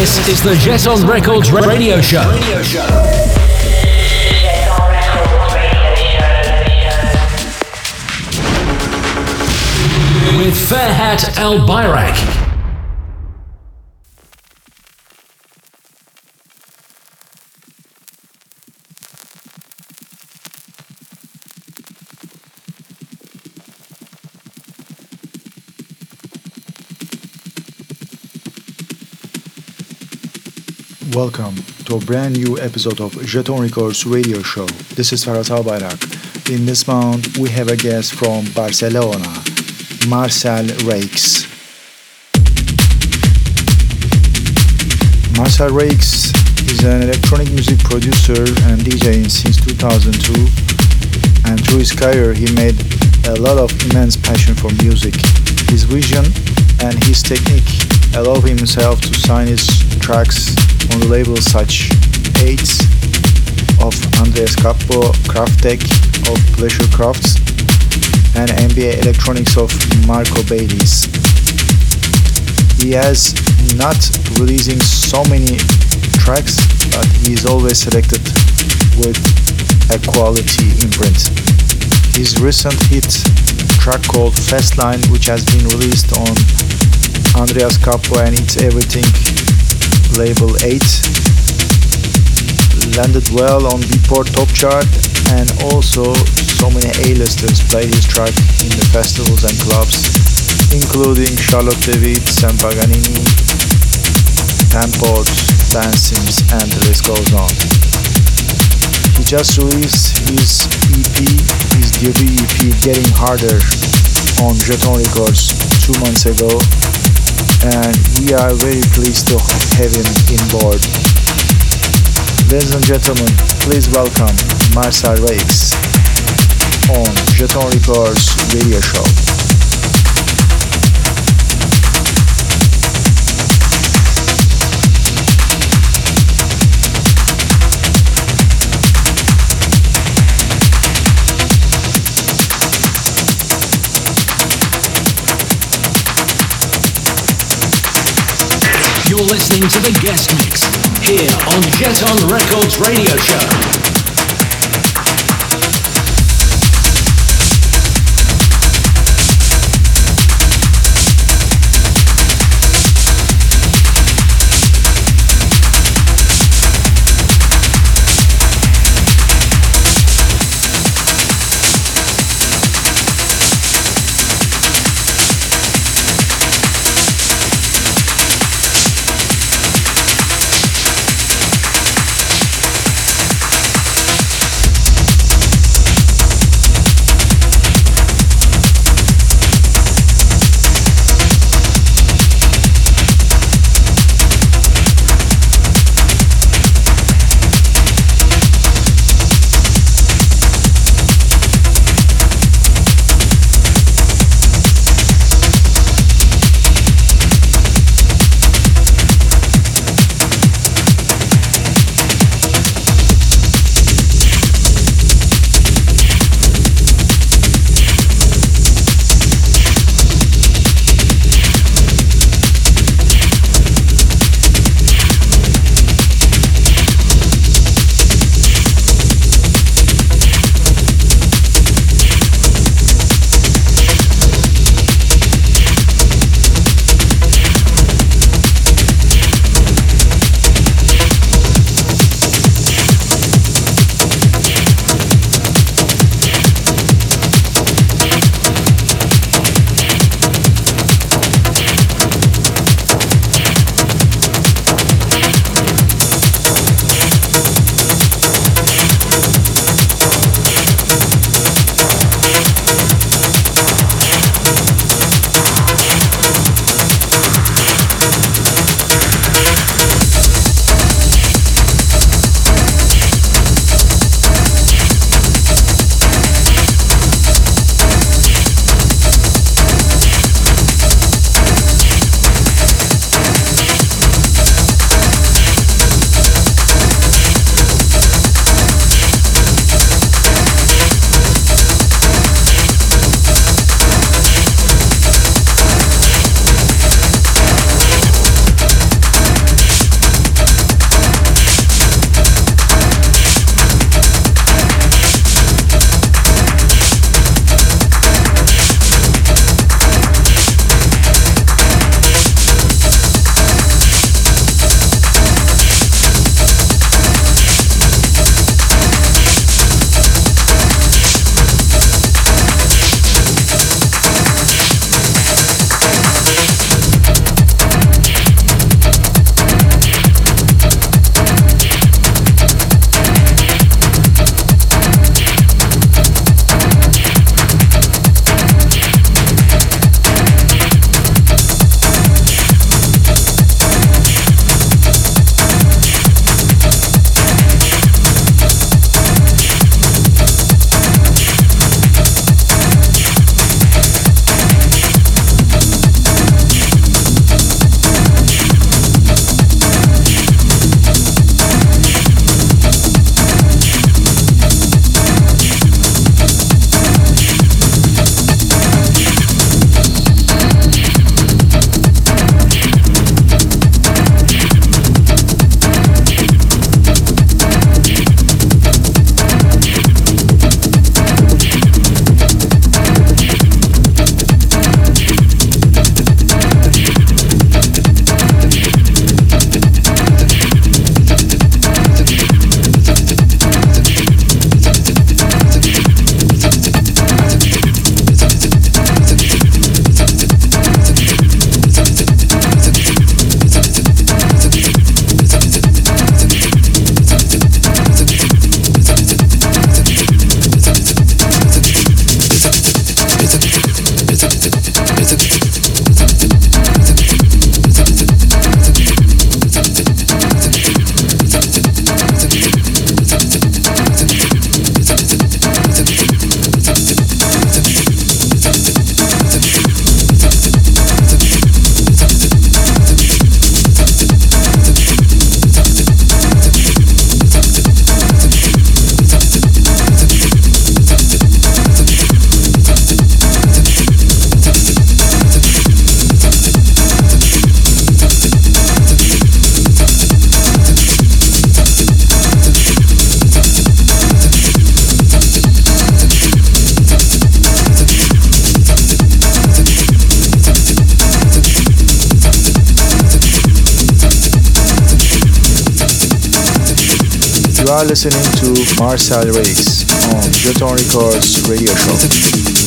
This is the Jeton Records radio show. Radio show. With Ferhat Albayrak. Welcome to a brand new episode of Jeton Records radio show. This is Ferhat Albayrak. In this month, we have a guest from Barcelona, Marcel Rakes. Marcel Rakes is an electronic music producer and DJ since 2002, and through his career, he made a lot of immense passion for music. His vision and his technique allow himself to sign his tracks on labels such as Aids of Andrés Campo, Kraftek of Pleasure Crafts, and MB Elektronics of Marco Bailey. He has not releasing so many tracks, but he is always selected with a quality imprint. His recent hit track called Fastline, which has been released on Andrés Campo and It's Everything label 8 landed well on Beatport top chart and also so many A-listers played his track in the festivals and clubs including Charlotte de Witte, Sam Paganini, Tamport, Dan Sims and the list goes on. He just released his EP, his debut EP Getting Harder on Jeton Records two months ago and we are very pleased to have him in board. Ladies and gentlemen, please welcome Marcel Rakes on Jeton Records radio show. Listening to the guest mix here on Jeton Records Radio Show. Are listening to Marcel Riggs on Jeton Records radio show.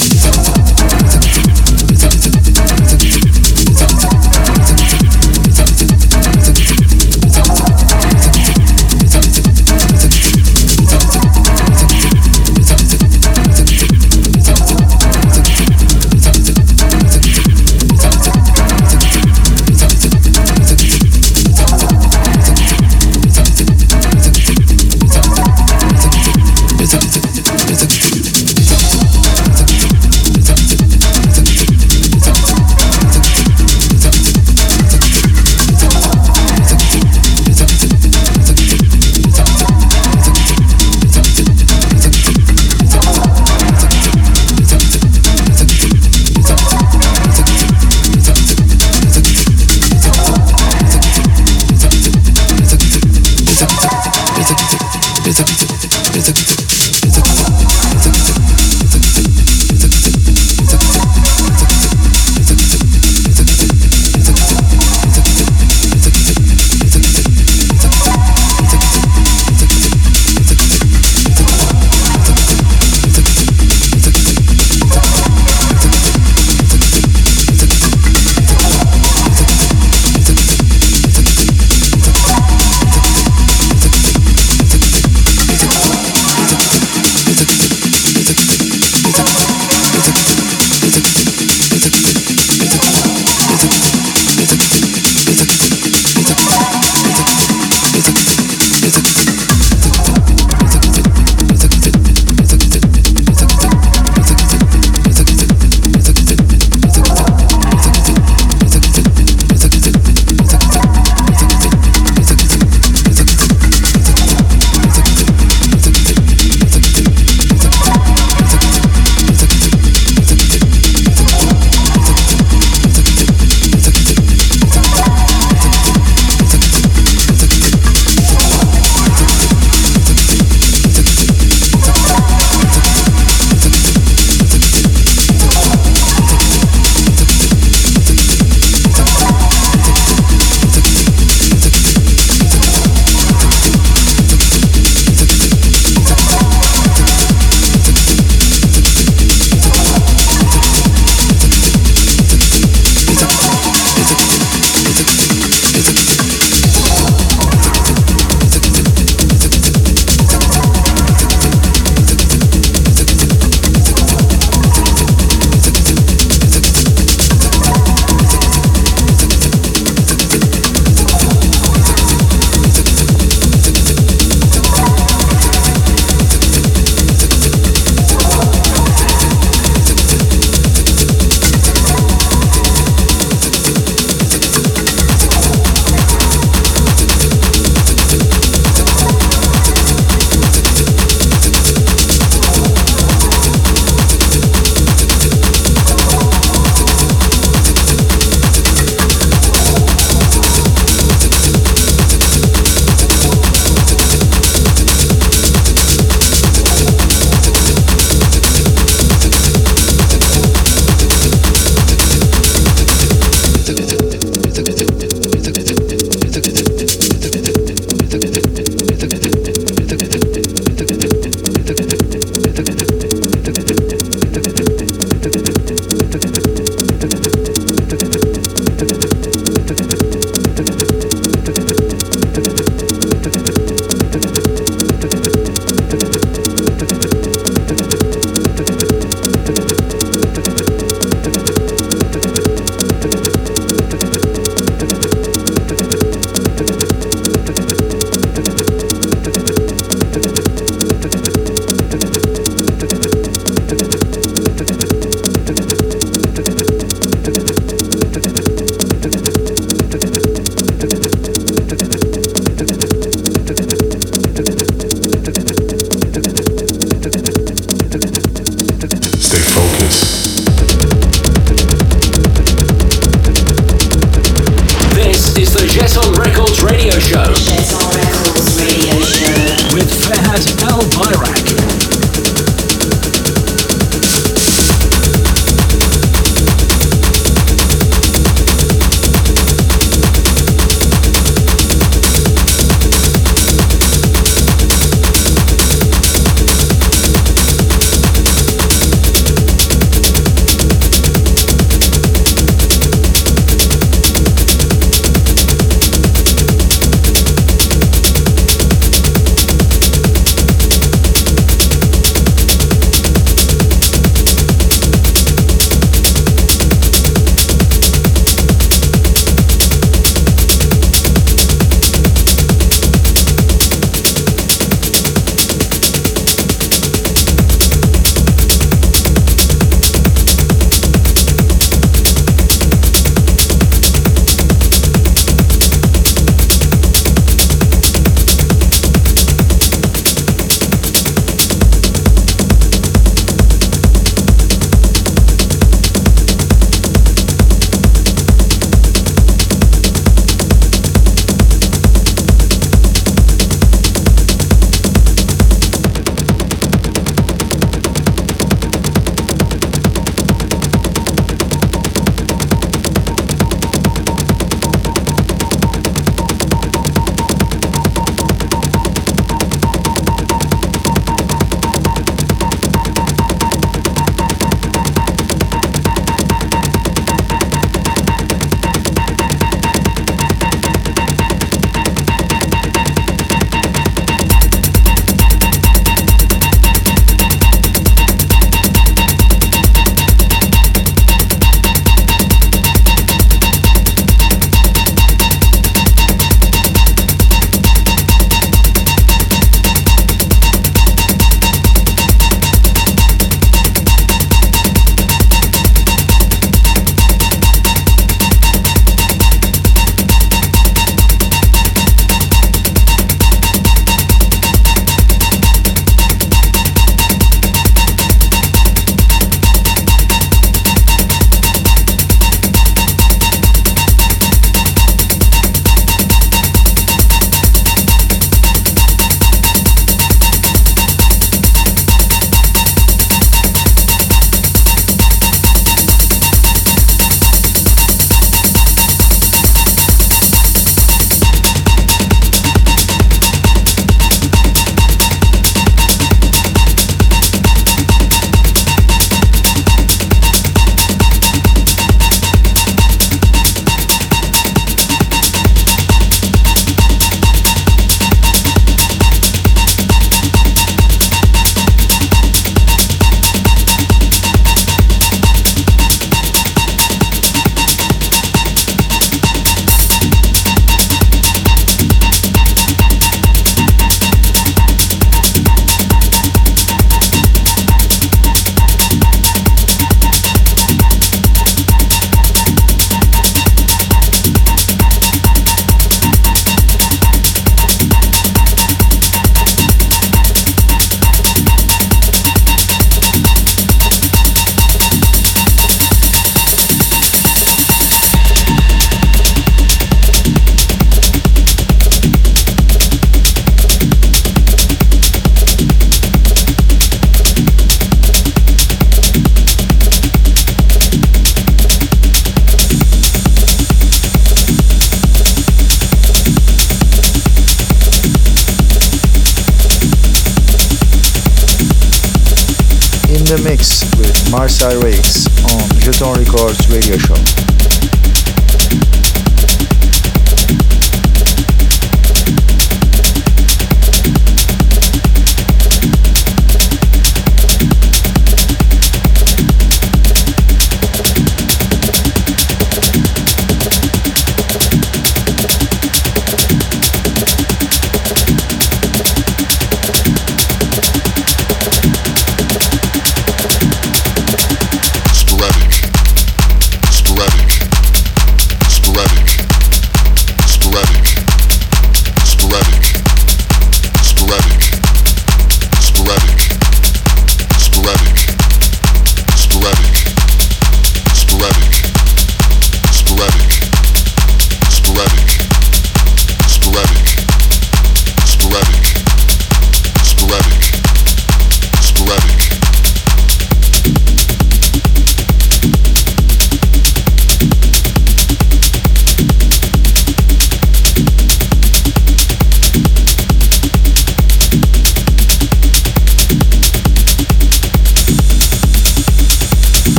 The mix with Marcel Riggs on Jeton Records radio show.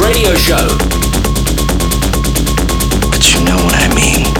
radio show. But you know what I mean.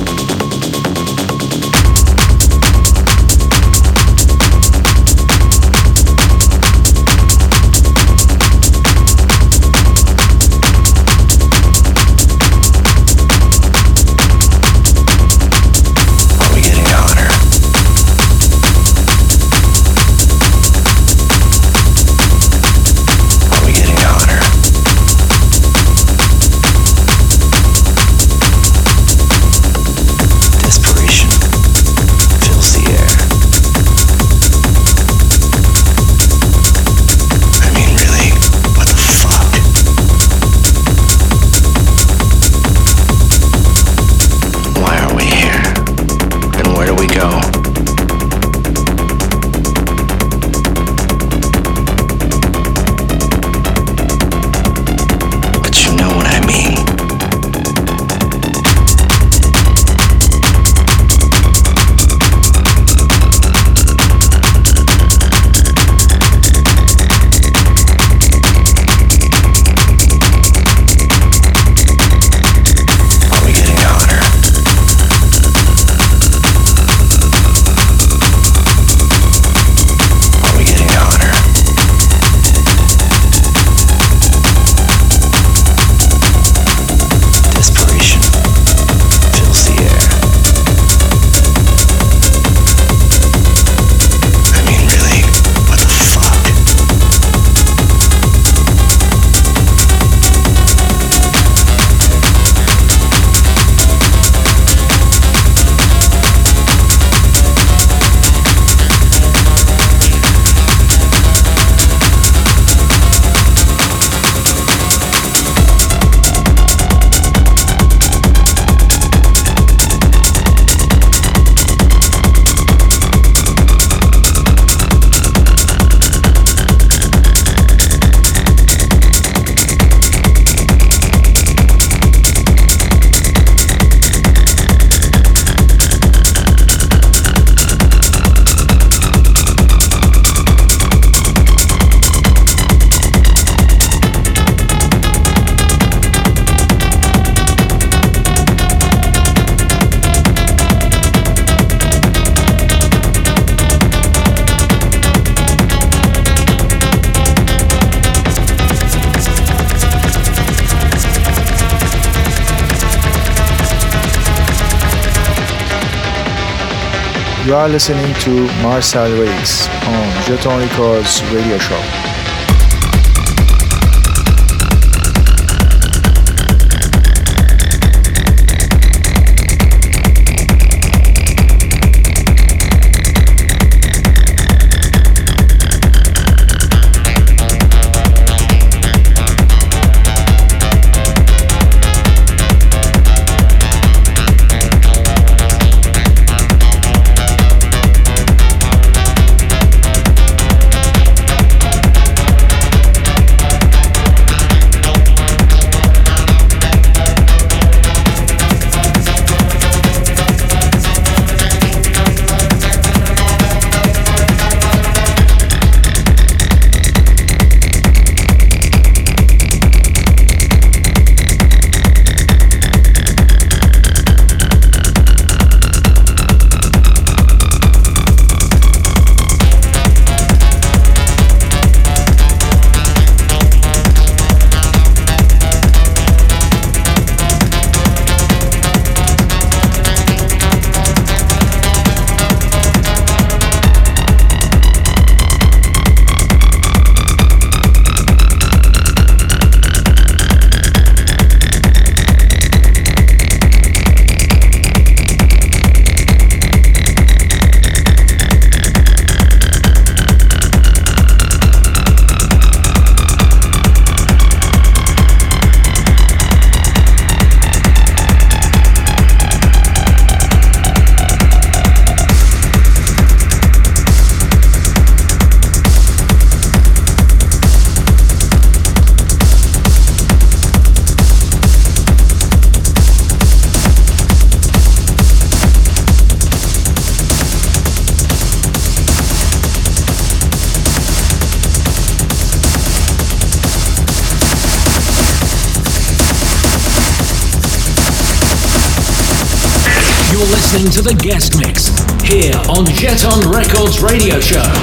You are listening to Marcel Riggs on Jeton Records radio show. To the guest mix here on Jeton Records Radio Show.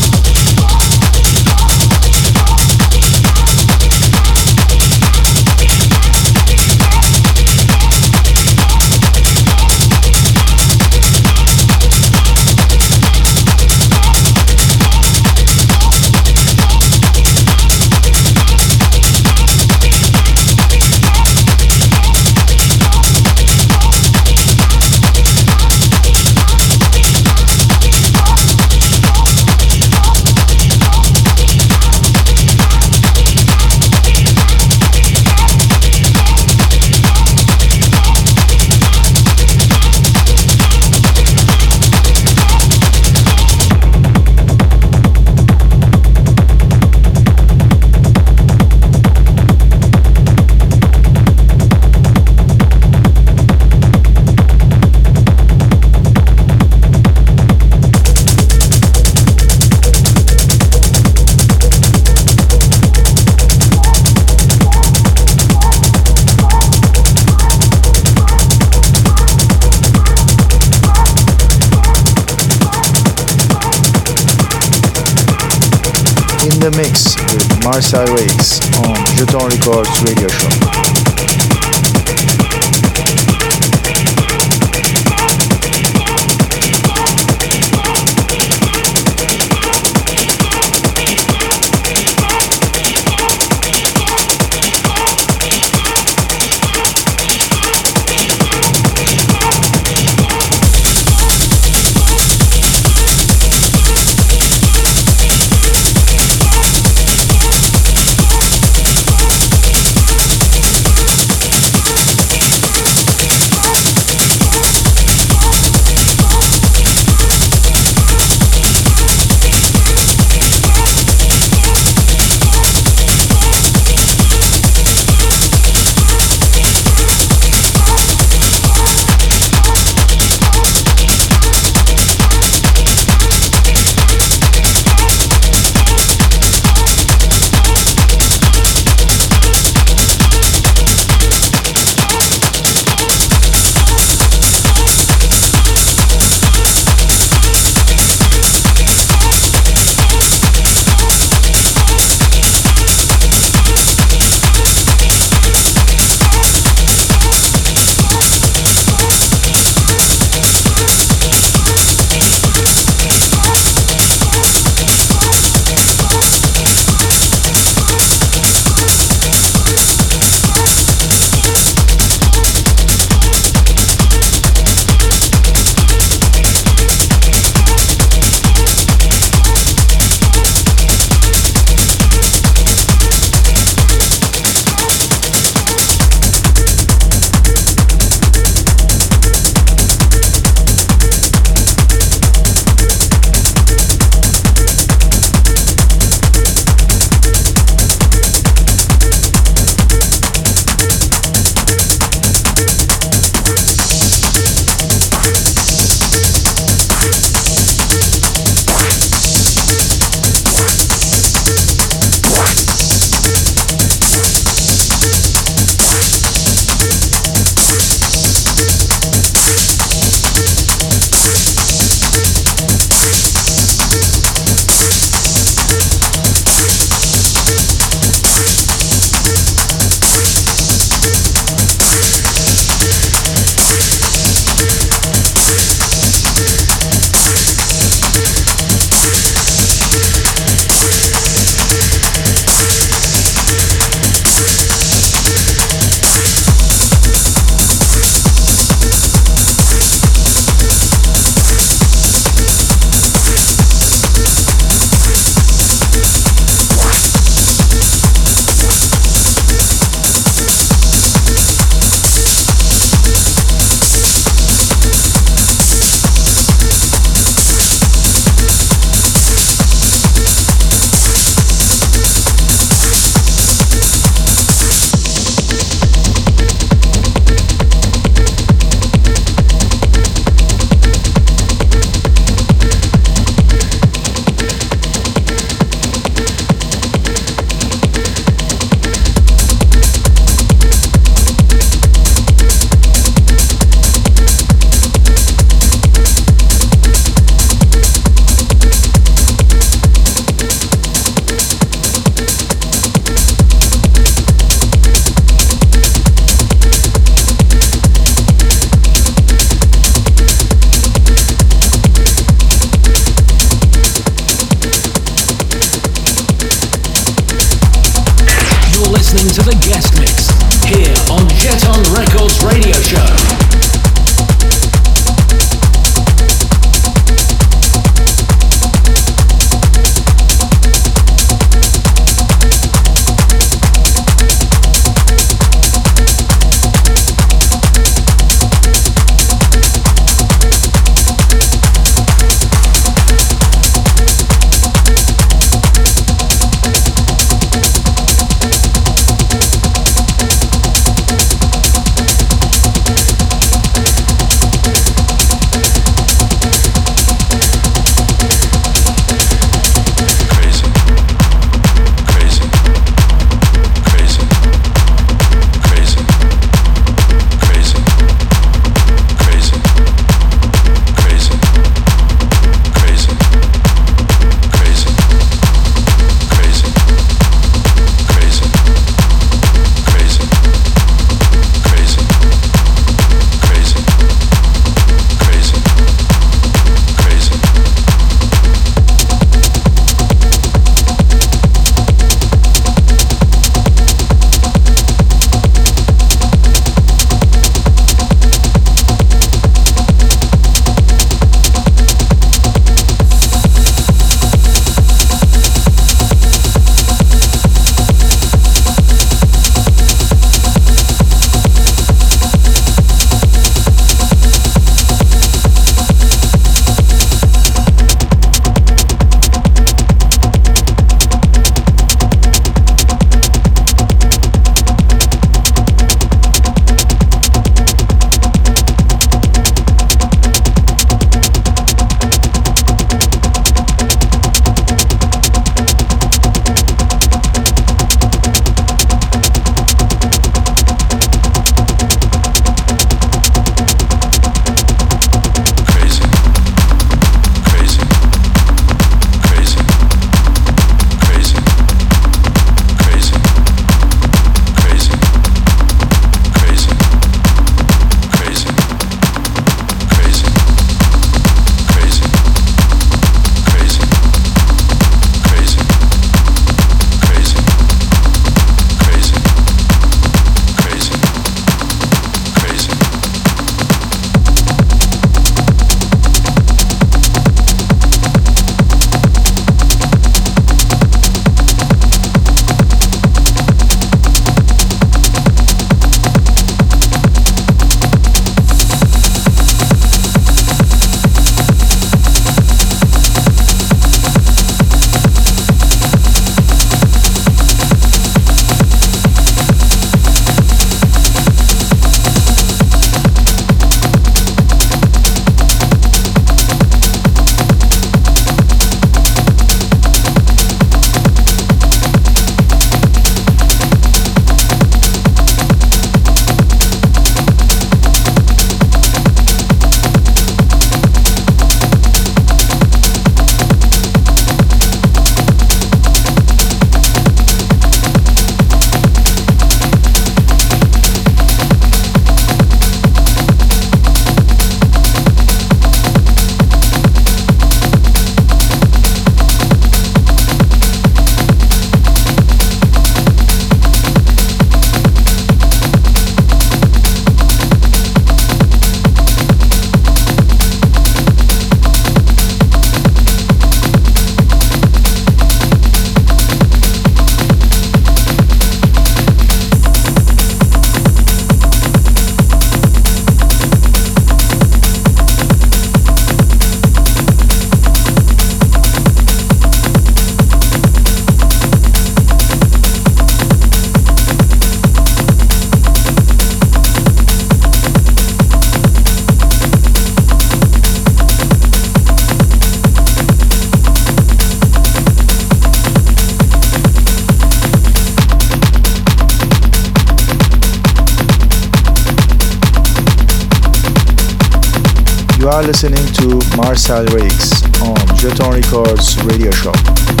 Are listening to Marcel Rix on Jeton Records radio show.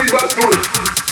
we about to do it.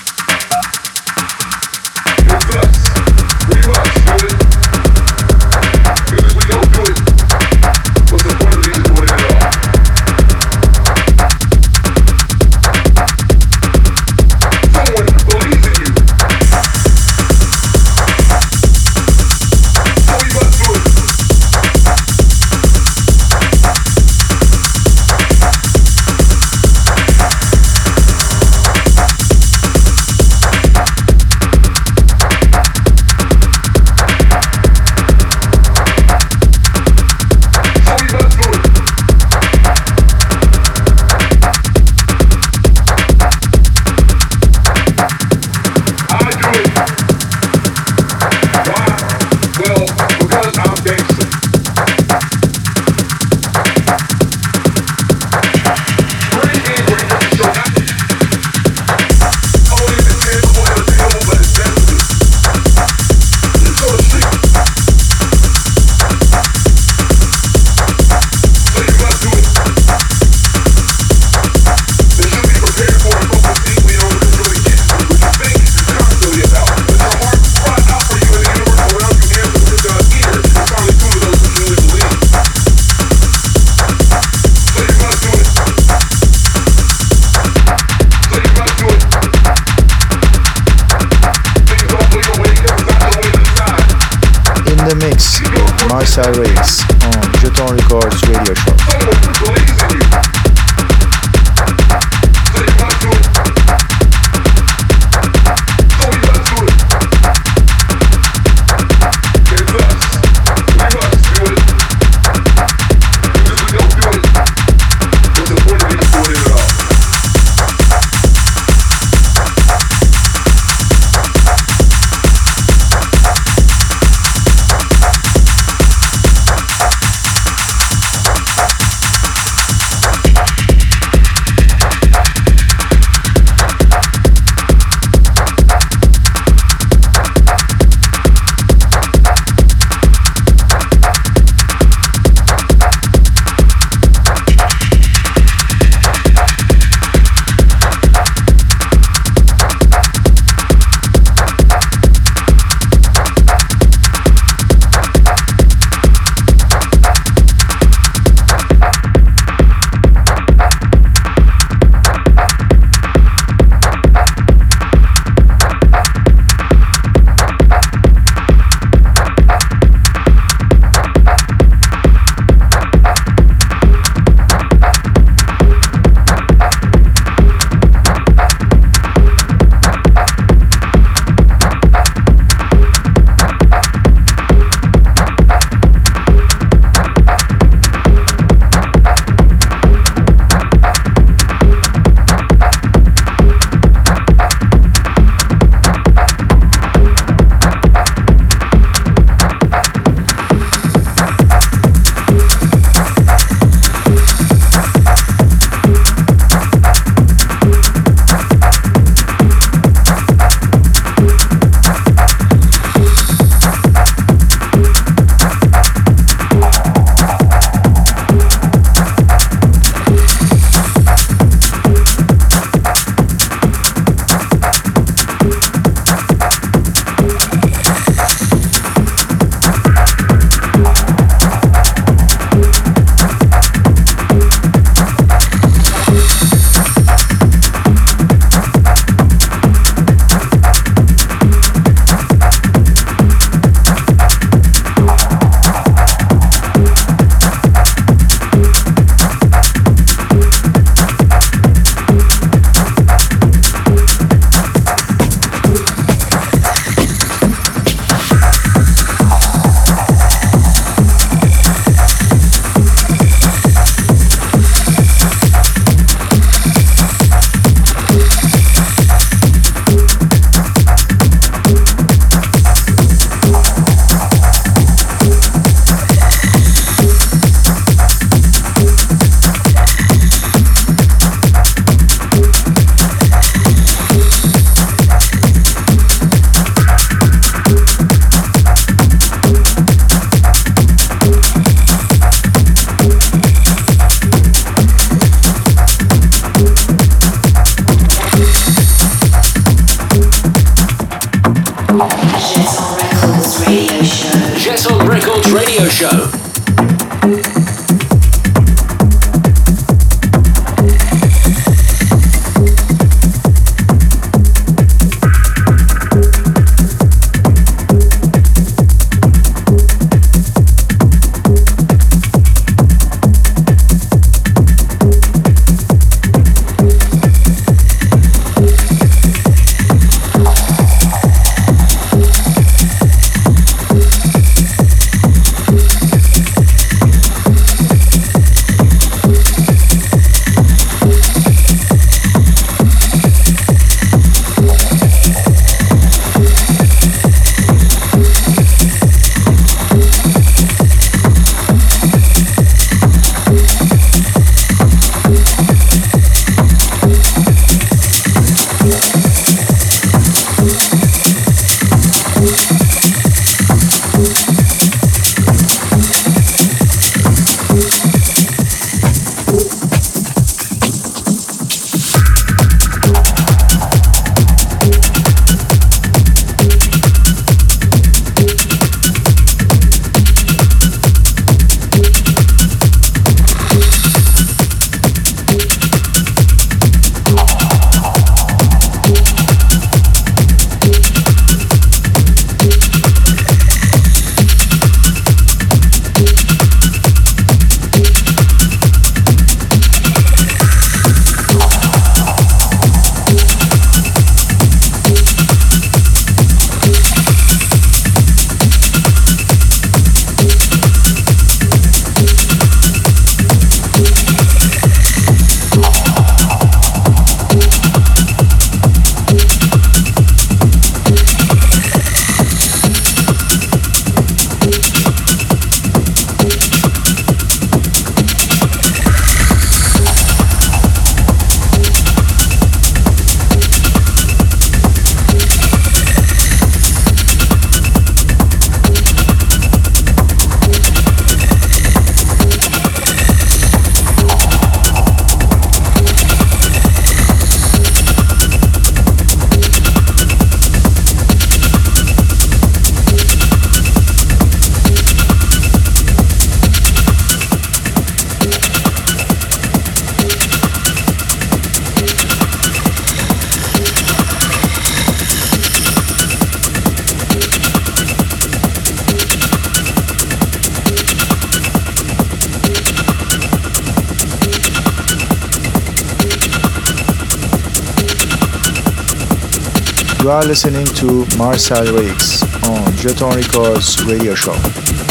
You are listening to Marcel Riggs on Jeton Records radio show.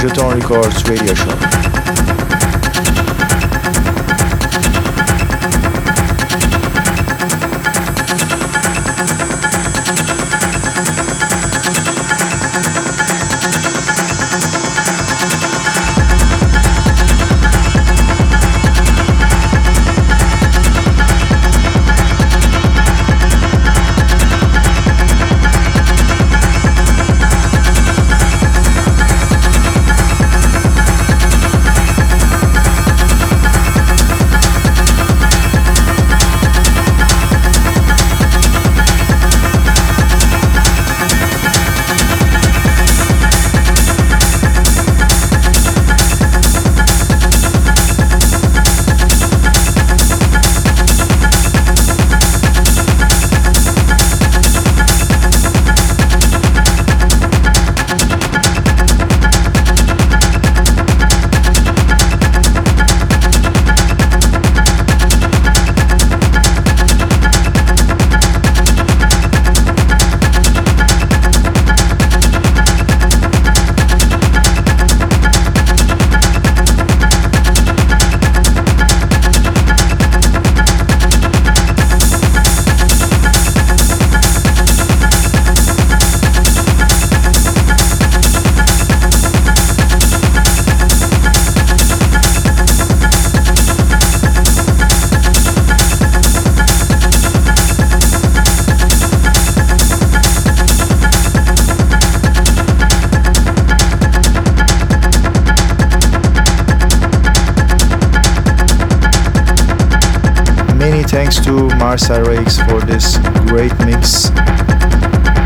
Jeton Records radio show. For this great mix.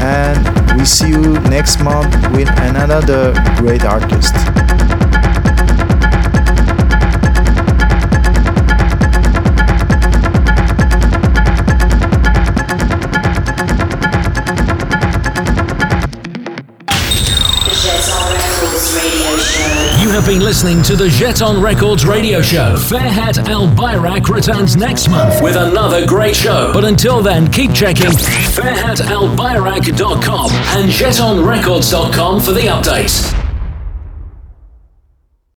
And we see you next month with another great artist. Been listening to the Jeton Records radio show. Ferhat Albayrak returns next month with another great show. But until then, keep checking ferhatalbayrak.com and jetonrecords.com for the updates.